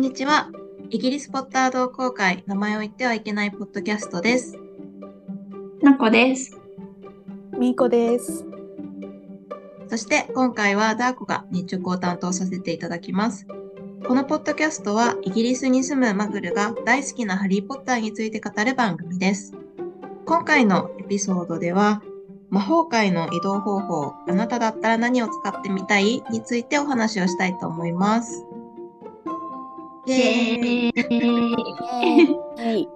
んにちは。イギリスポッター同好会、名前を言ってはいけないポッドキャストです。なこです。みーこです。そして今回はダーコが日直を担当させていただきます。このポッドキャストはイギリスに住むマグルが大好きなハリーポッターについて語る番組です。今回のエピソードでは魔法界の移動方法、あなただったら何を使ってみたいについてお話をしたいと思います。イエーイ。はい。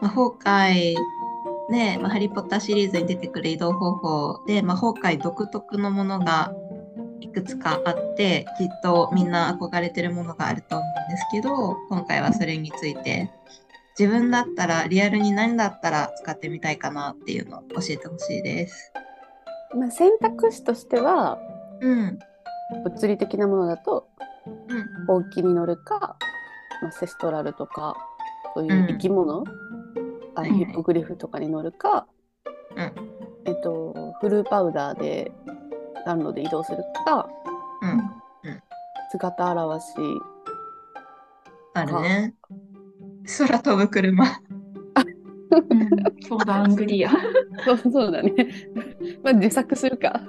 魔法界ね、まあハリー・ポッターシリーズに出てくる移動方法で魔法界独特のものがいくつかあってきっとみんな憧れてるものがあると思うんですけど今回はそれについて自分だったらリアルに何だったら使ってみたいかなっていうのを教えてほしいです。まあ選択肢としてはうん、物理的なものだとうん、ほうきに乗るか、まあ、セストラルとかそういう生き物、あはいはい。ヒッポグリフとかに乗るか、うん。えっとフルパウダーで暖炉で移動するかうん、姿現しあるね。空飛ぶ車。相談アングリア。そうそうだね。まあ自作するか。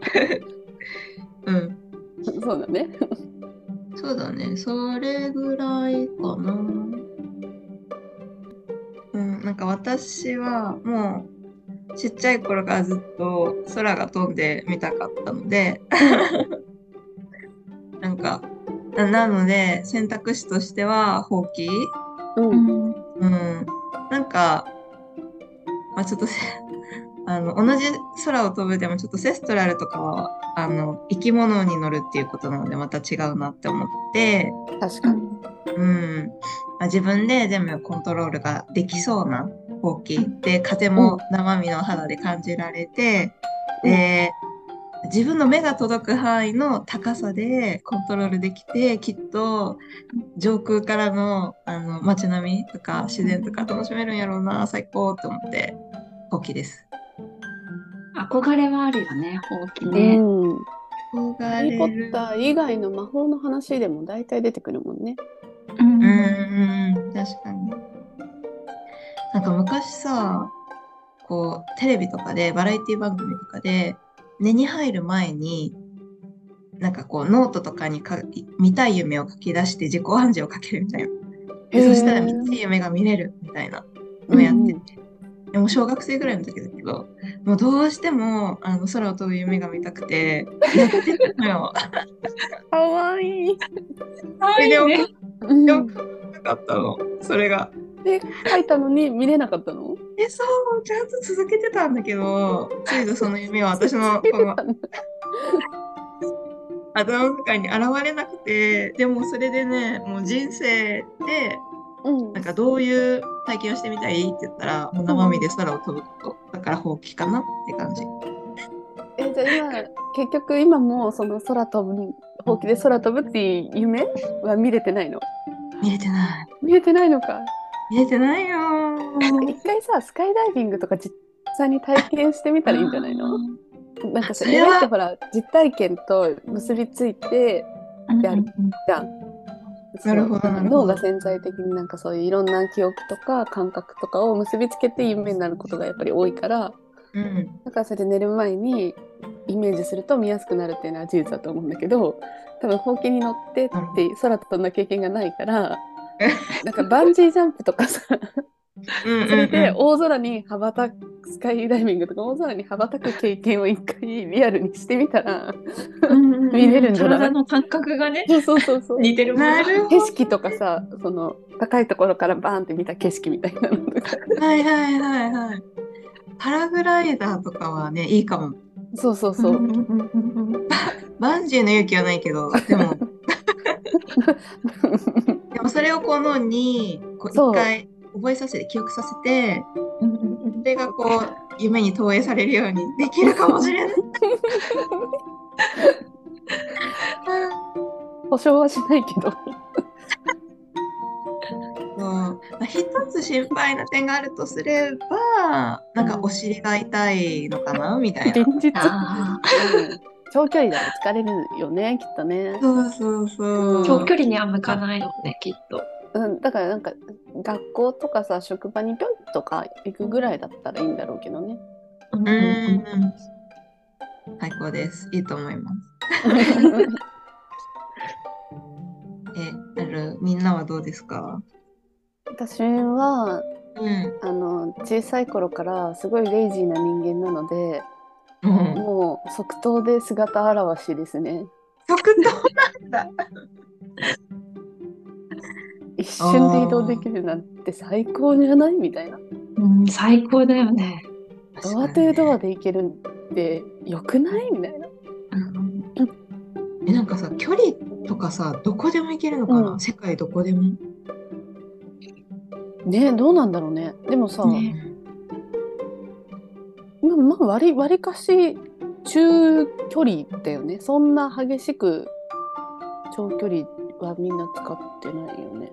うん、そうだねそうだね。それぐらいかな。うん、なんか私はもうちっちゃい頃からずっと空が飛んでみたかったので、なんか、ななので選択肢としてはほうきうん、うん。うん、なんか、まあ、ちょっとせあの同じ空を飛ぶでもちょっとセストラルとかはあの生き物に乗るっていうことなのでまた違うなって思って、確かに。うん。まあ、自分で全部コントロールができそうなほうきで風も生身の肌で感じられて、うん。で自分の目が届く範囲の高さでコントロールできてきっと上空からのあの街並みとか自然とか楽しめるんやろうな最高って思ってほうきです。憧れはあるよね、ほうきうね。ん憧ハリー・ポッター以外の魔法の話でも大体出てくるもんね。うんうんうん確かに。なんか昔さこうテレビとかでバラエティ番組とかで寝に入る前になんかこうノートとかにか見たい夢を書き出して自己暗示をかけるみたいな。でそしたら見たい夢が見れるみたいなのをやってて。でも小学生ぐらいの時だけどもうどうしてもあの空を飛ぶ夢が見たくてやってたのよ。かわいい。それでもうんよくなかったのそれが。で書いたのに見れなかったの？え、そう、ちゃんと続けてたんだけど、ついぞその夢は私のこの頭の中に現れなくて、でもそれでね、もう人生で、うんなんかどういう体験をしてみたいって言ったら、もう生身で空を飛ぶこと。だから放棄かなって感じ。えじゃあ今結局今もその空飛ぶほうきで空飛ぶっていう夢は見れてないの？見れてない。見れてないのか。見れてないよー。一回さスカイダイビングとか実際に体験してみたらいいんじゃないの？なんかさそれは夢ってほら実体験と結びついてやるじゃん。なるほど脳が潜在的になんかそういういろんな記憶とか感覚とかを結びつけて夢になることがやっぱり多いからうん。だからそれで寝る前にイメージすると見やすくなるっていうのは事実だと思うんだけど多分ほうきに乗ってって空飛んだ経験がないから なんかバンジージャンプとかさうんうんうんそれで大空に羽ばたくスカイダイビングとか大空に羽ばたく経験を一回リアルにしてみたら見れるんじゃない？体の感覚がね、そうそうそう似てるなるほ景色とかさその高いところからバーンって見た景色みたいなのとかど。はいはいはい。はい。パラグライダーとかはね、いいかも。そうそうそう、バンジーの勇気はないけど、でも、でもそれをこう脳にこう一回覚えさせて記憶させてそれがこう夢に投影されるようにできるかもしれない。保証はしないけど まあ一つ心配な点があるとすればなんかお尻が痛いのかなみたいな。現実あ 長距離だと疲れるよねきっとね。そうそうそう。長距離には向かないのね、きっと。うん、だからなんか学校とかさ職場にぴょんとか行くぐらいだったらいいんだろうけどね。ううんん。最高です。いいと思います。え、ある、みんなはどうですか？私はうん。あの小さい頃からすごいレイジーな人間なのでうん。もう即答で姿現しですね。即答なんだ。一瞬で移動できるなんて最高じゃない？みたいな。うん最高だよね。ドアトゥドアで行けるってよくない？みたいな。うんえ、なんかさ、距離とかさ、どこでも行けるのかな、うん世界どこでも。ねどうなんだろうね。でもさ、ねまあ、まあ割り割りかし中距離だよね。そんな激しく長距離はみんな使ってないよね。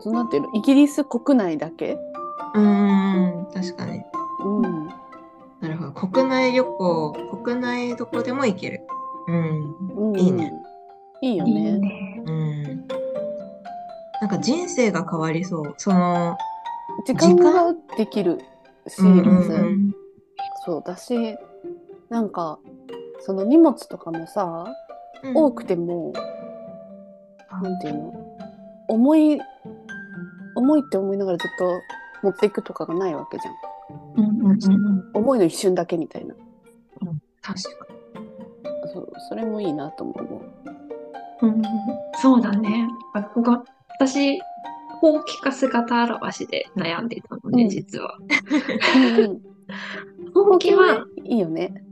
そうなんていうのイギリス国内だけ、うーん、確かに。うん、なるほど。国内旅行、国内どこでも行ける。うん。うん、いいね。いいいいよね。ね。うん。なんか人生が変わりそう。その、時間ができるし、うんうんうんそうだしなんかその荷物とかもさ、うん多くてもなんていうの？重い重いって思いながらずっと持っていくとかがないわけじゃん。うんうんうん重いの一瞬だけみたいな。確かそうそれもいいなと思う。んそうだね。あここ私、ほうきか姿現しで悩んでたのね、うん。実は。う、うん。ほうきはいいよね。き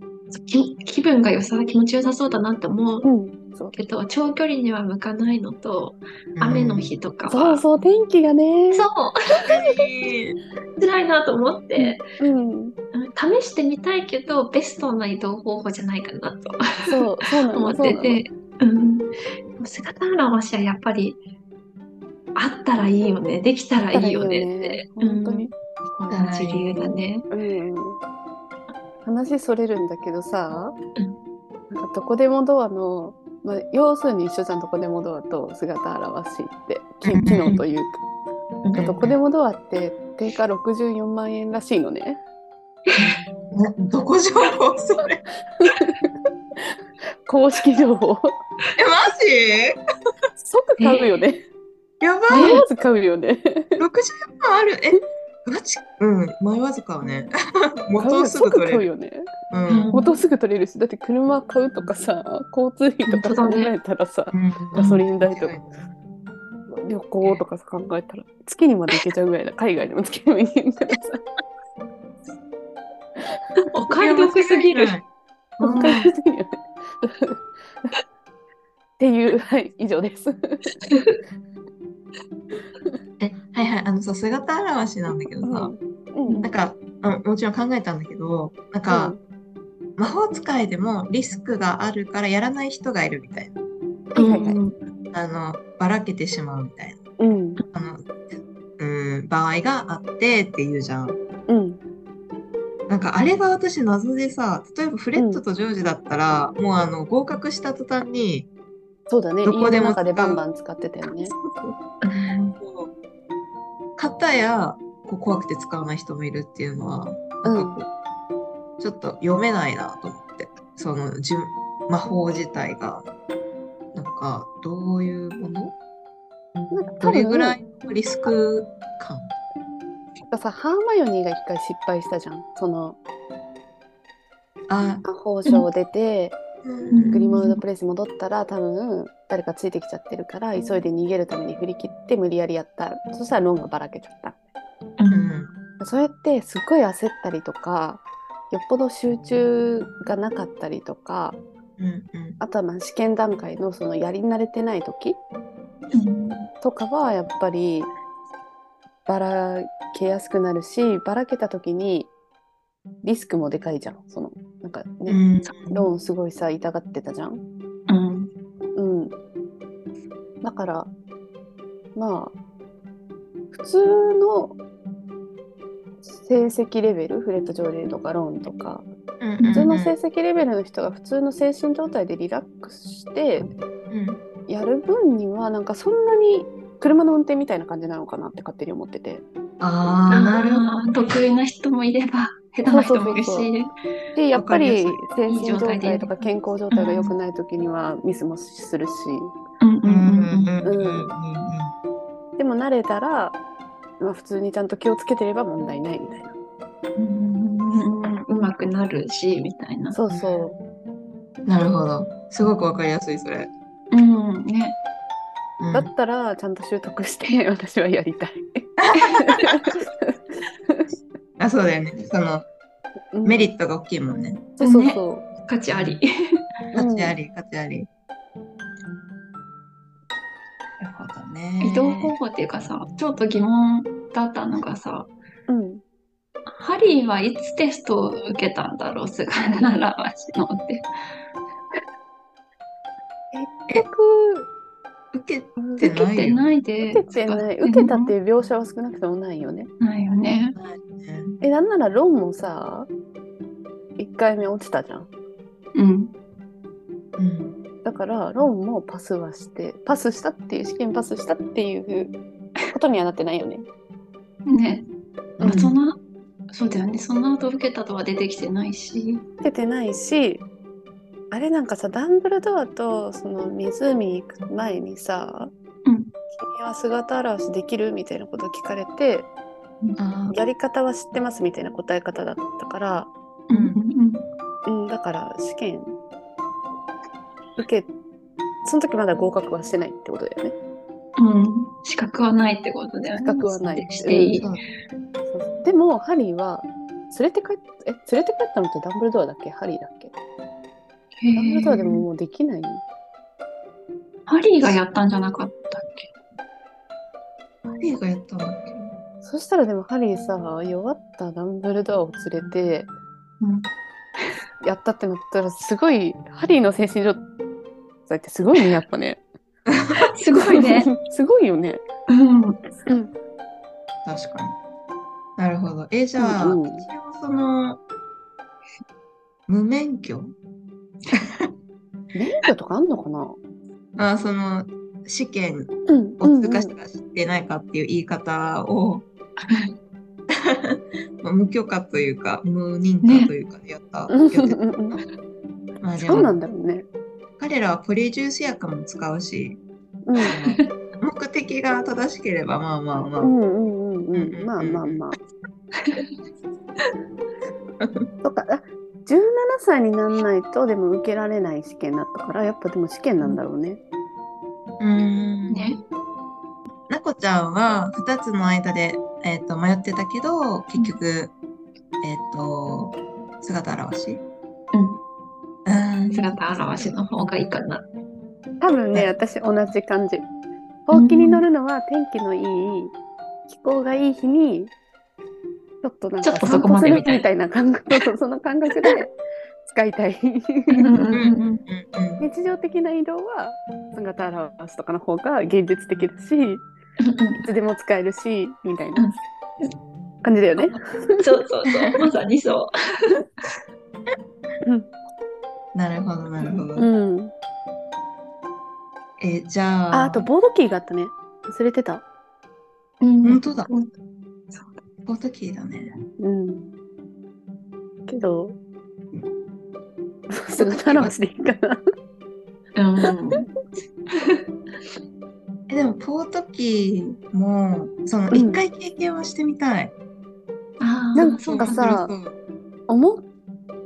気分が良さ、気持ちよさそうだなって思う。うん。そう。けど、長距離には向かないのと、に。雨の日とかは、そうそう天気がね。そう。うん。辛いなと思って、うん。うん。試してみたいけど、ベストな移動方法じゃないかなと。そうそうな思ってて、うん、姿現しはやっぱりあったらいいよね、できたらいいよねって、本当に、うん。同じ理由だね。うんうん話それるんだけどさ、うん。なんかどこでもドアの、まあ、要するに一緒じゃんどこでもドアと姿現しって機能というか、うんどこでもドアって定価64万円らしいのね。などこ情報それ？公式情報。え、マ即買うよね。ジやばまい。ず買うよね。60万ある？え、ガチうん、前わずかはね。元をすぐ即取れる。買うよね。うん。元すぐ取れるしだって車買うとかさ交通費とか考えたらさ、うんガソリン代とか。間違いない旅行とかさ考えたら月にまで行けちゃうぐらいだ。海外でも月にも行けるからさ。お買い得すぎる。うん買いすぎる。よねっていうはい以上です。え、はいはい、あのさ、姿現しなんだけどさ、うん。なんかあ、もちろん考えたんだけど、なんか、魔法使いでもリスクがあるからやらない人がいるみたいな。はいはいはい。うんあの、ばらけてしまうみたいな。うん。あの、うん、場合があってっていうじゃん。うん。なんかあれが私謎でさ、例えばフレットとジョージだったら、もうあの合格した途端に、そうだね。どこでも家の中でバンバン使ってたよねこう片やこう怖くて使わない人もいるっていうのは、なんかこう、ちょっと読めないなと思って、そのじゅ魔法自体が、なんかどういうもの？どれ分ぐらいのリスク感？さハーマイオニーが一回失敗したじゃん。そのあ、魔法省を出て、うん。グリモードプレイス戻ったら多分誰かついてきちゃってるから急いで逃げるために振り切って無理やりやった。そしたらロンがばらけちゃった。うん。そうやってすっごい焦ったりとかよっぽど集中がなかったりとかうんうん。あとはまあ試験段階のそのやり慣れてない時うん。とかはやっぱりばらけやすくなるしばらけた時にリスクもでかいじゃん。そのなんかね、うん。ローンすごいさ痛がってたじゃんだからまあ普通の成績レベルフレット上レとかローンとか普通の成績レベルの人が普通の精神状態でリラックスしてうん。やる分にはなんかそんなに車の運転みたいな感じなのかなって勝手に思ってて。ああ、なるほど。あー得意な人もいれば、下手な人もいるそうそうし。でやっぱりわ精神状態とか健康状態が良くない時にはミスもするし。うんうんうんうんうんでも慣れたら、まあ、普通にちゃんと気をつけてれば問題ないみたいなうまくなるし、みたいな。そうそなるほど。すごくわかりやすい、それ。うん、ね。だったらちゃんと習得して 私はやりたい、あ、そうだよね。その、うんメリットが大きいもんね。そうそうそう、価値あり。うん価値あり、価値あり。なるほどね。移動方法っていうかさ、ちょっと疑問だったのがさ、うんハリーはいつテストを受けたんだろう、菅原橋のって。結局受け受てないよ受けてないで。けてない受けたっていう描写は少なくともないよねないよね。ないね。えなんならロンもさ1回目落ちたじゃんうん。うん。だからロンもパスはしてパスしたっていう試験パスしたっていうことにはなってないよねね。うんその、そうだよね。その後受けたとは出てきてないし。出てないしあれなんかさダンブルドアとその湖に行く前にさ「うん君は姿現しできる?」みたいなことを聞かれてあやり方は知ってますみたいな答え方だったから、うんうんうん、だから試験受けその時まだ合格はしてないってことだよね。うん。うん。資格はないってことだよね。資格はないしていい。そうそうでもハリーは連れて帰っえ連れて帰ったのってダンブルドアだっけ？ハリーだっけ？へダンブルドアでもーもうできないハリーがやったんじゃなかったっけ？ハリーがやったんだっけ？そしたらでもハリーさ弱ったダンブルドアを連れてうん。やったってなったらすごいハリーの精神状態ってすごいねやっぱね すごいね。すごいよねうん。うん確かに。なるほど。え、じゃあ、うんうん一応その、無免許？免許とかあんのかな？あその、試験うんを通過したか知ってないかっていう言い方を、まあ無許可というか、無認可というかでやった。うんやってたまあでそうなも、んだろうね彼らはポリジュース薬も使うし、うん。目的が正しければ、まあまあまあ。うんうんうんううんんまあまあまあ。とか。あ17歳にならないとでも受けられない試験だったからやっぱでも試験なんだろうね。うーん。ね。なこちゃんは2つの間で、えー、と迷ってたけど結局、えっ、と姿現し姿現しの方がいいかな。多分ね私同じ感じ。ほうきに乗るのは天気のいい気候がいい日にちょっとなんかちょっとそこまでみたいな散歩するみたいな。感覚その感覚で 使いたい。うんうんうんうんうん。日常的な移動は姿現しとかの方が現実的だしいつでも使えるしみたいな感じだよね。そうそうそう。まさにそ なるほどなるほど、うん、えじゃあ。ああとボードキーがあったね。忘れてた。う。うん。本当だ。う。んボートキーだね。うん、けど。姿現しでいいかな。うん。えでもポートキーもそのうん。一回経験はしてみたい、ああ、なんかそうさそう。思っ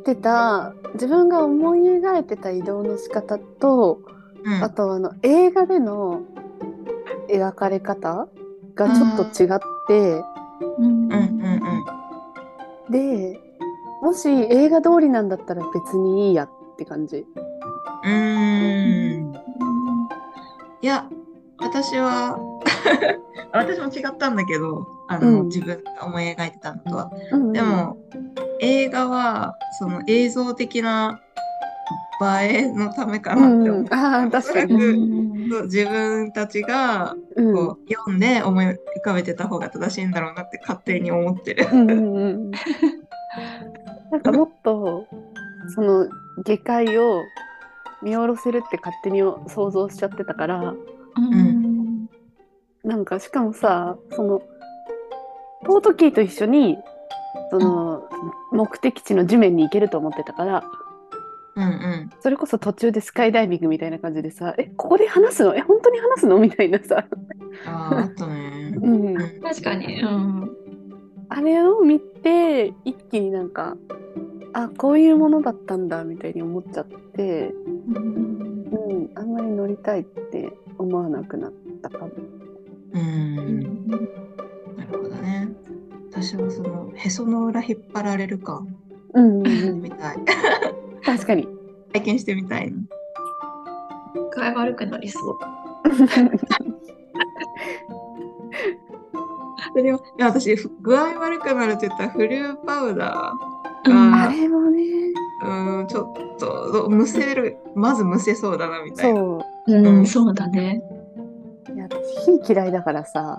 てた自分が思い描いてた移動の仕方と、うん。あとあの映画での描かれ方がちょっと違って、うんうんうんうん。でもし映画通りなんだったら別にいいやって感じ。うーん。いや私は 私も違ったんだけどあの、うん自分が思い描いてたのとはうんうんでも、映画はその映像的な映えのためかうなって思う。んうん、ああ確かうに。う自分たちがうんこう読んで思い浮かべてた方が正しいんだろうなって勝手に思ってる。うん なんかもっとその下界を見下ろせるって勝手に想像しちゃってたからうん。なんかしかもさそのポートキーと一緒にその目的地の地面に行けると思ってたからうんうん。それこそ途中でスカイダイビングみたいな感じでさ「えここで話すの？え本当に話すの?」みたいなさ、ああ、あったね。うん、うん確かに。うん。あれを見て一気になんかあこういうものだったんだみたいに思っちゃって、うんうん、あんまり乗りたいって思わなくなったかも。うん。なるほどね。私はそのへその裏引っ張られるかうんうんうん、みたい。確かに。体験してみたいな。具合悪くなりそう。それや私ふ具合悪くなるって言ったらフルーパウダうんあれもねーうんちょっとむせるまずむせそうだなみたいな。そうん、うんそうだね。ういや火嫌いだからさ、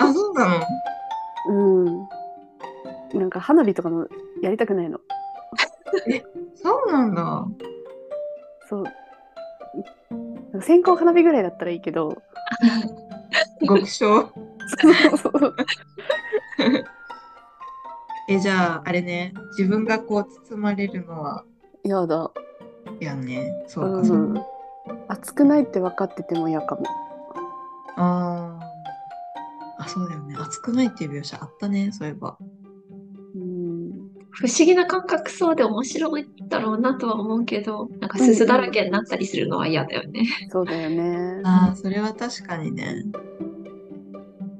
あそうなの？うん、なんか花火とかもやりたくないの。そうなんだ。そう線香花火ぐらいだったらいいけど極小？そうそうえじゃああれね自分がこう包まれるのはやだ。やんね。そうかそううか。ん、熱くないって分かってても嫌かも。あーあそうだよね。熱くないっていう描写あったねそういえば。うん不思議な感覚そうで面白いだろうなとは思うけど、なんかすすだらけになったりするのは嫌だよね。そうだよね。ああそれは確かにね。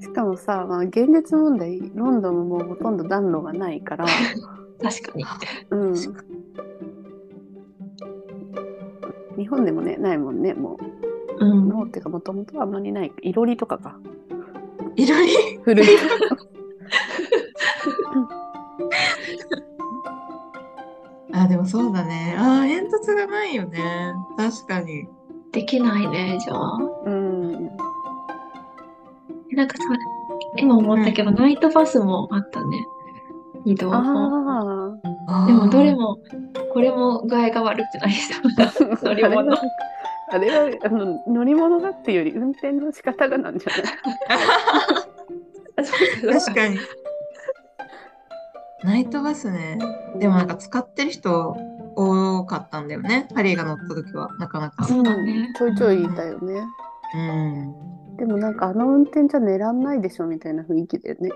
しかもさ、まあ、現実問題ロンドンももうほとんど暖炉がないから、確かに。うん、日本でもねないもんねもう。うんもうっていうかもともとあんまりないいろりとかかいろり古い あでもそうだね。ああ煙突がないよね。確かに。できないね、じゃあ。うんなんかさ、今思ったけど、ナイトバスもあったね。移動も。でもどれも、これも具合が悪くなり そうなあ乗り物。あれはあの乗り物だっていうより運転の仕方がなんじゃない？確かに。ナイトバスね。でもなんか使ってる人多かったんだよね。ハリーが乗った時はなかなか。そうだね。ちょいちょいいたよねうん。でもなんかあの運転じゃ寝らんないでしょみたいな雰囲気だよね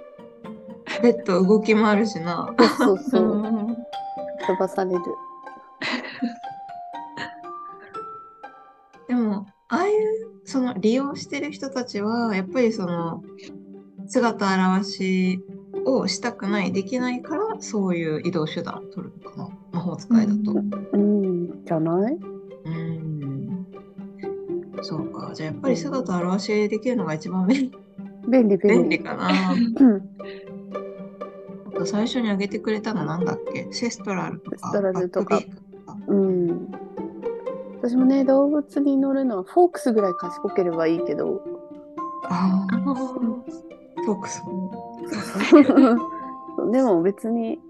ベッド動きもあるしな。そうそうう、ん。飛ばされるその利用してる人たちは、やっぱりその姿現しをしたくない、できないから、そういう移動手段を取るのかな。魔法使いだと。うんじゃない？うん。そうか。じゃあやっぱり姿現しできるのが一番便便利便利かな。うんあと最初に挙げてくれたのなんだっけ？セストラルとか。セストラルとか。うん私もね動物に乗るのはフォークスぐらい賢ければいいけど。ああ。フォックス。でも別に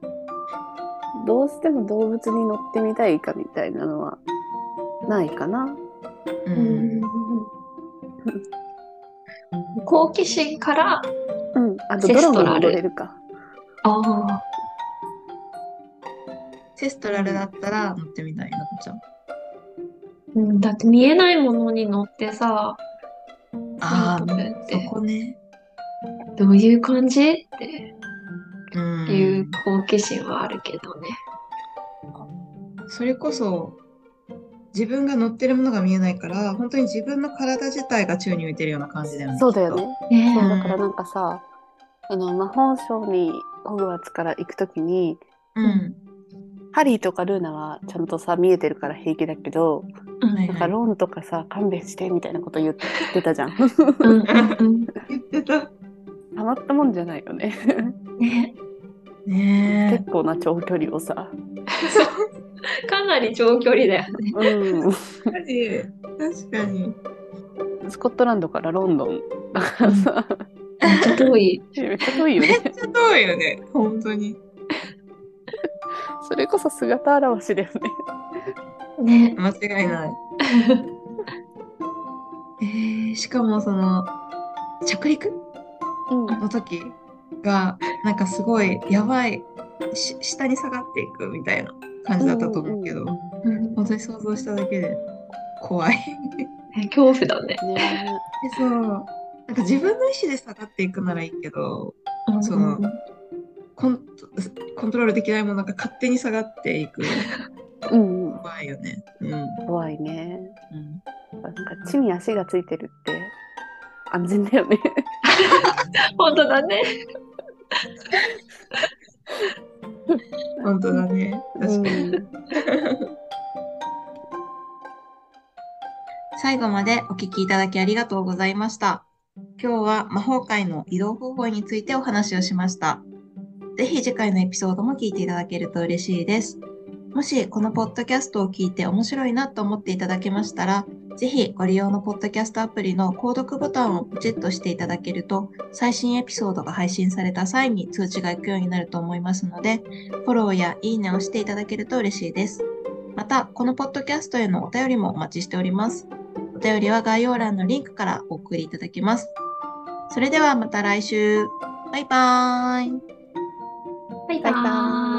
どうしても動物に乗ってみたいかみたいなのはないかな。ううん。ん。好奇心から、うん、あとセドラゴンもストラル乗れるか。ああ、セストラルだったら乗ってみたいなっちゃう。うん、だって見えないものに乗ってさ、ああ、そてこね。どういう感じ？ってうん。いう好奇心はあるけどね。それこそ自分が乗ってるものが見えないから本当に自分の体自体が宙に浮いてるような感じだよね。そうだよね。ねそううんだからなんかさ、あの魔法省にホグワーツから行くときに。うん。ハリーとかルーナはちゃんとさ見えてるから平気だけど、なんかロンとかさ勘弁してみたいなこと言ってたじゃん。うんうんうん 言ってた。たまったもんじゃないよね。ねね結構な長距離をさ。かなり長距離だよね。うん。え。確かに。確かに。スコットランドからロンドンだからさ、めっちゃ遠い。めっちゃ遠いよね。めっちゃ遠いよね。本当に。それこそ姿現しだよね。ね。間違いない。えー、しかもその着陸？うんの時がなんかすごいやばいし下に下がっていくみたいな感じだったと思うけど、うん本当に想像しただけで怖い。ね恐怖だね。ねでそうなんか自分の意思で下がっていくならいいけどそのコントコントロールできないものが勝手に下がっていくうんうん、怖いよね。うん怖いね。うんなんか地に足がついてるって安全だよね。本当だね。本当だね。確かに。うん最後までお聞きいただきありがとうございました。今日は魔法界の移動方法についてお話をしました。ぜひ次回のエピソードも聞いていただけると嬉しいです。もしこのポッドキャストを聞いて面白いなと思っていただけましたら、ぜひご利用のポッドキャストアプリの購読ボタンをポチッとしていただけると、最新エピソードが配信された際に通知が行くようになると思いますので、フォローやいいねをしていただけると嬉しいです。また、このポッドキャストへのお便りもお待ちしております。お便りは概要欄のリンクからお送りいただけます。それではまた来週。バイバーイ。バイババイバーイ。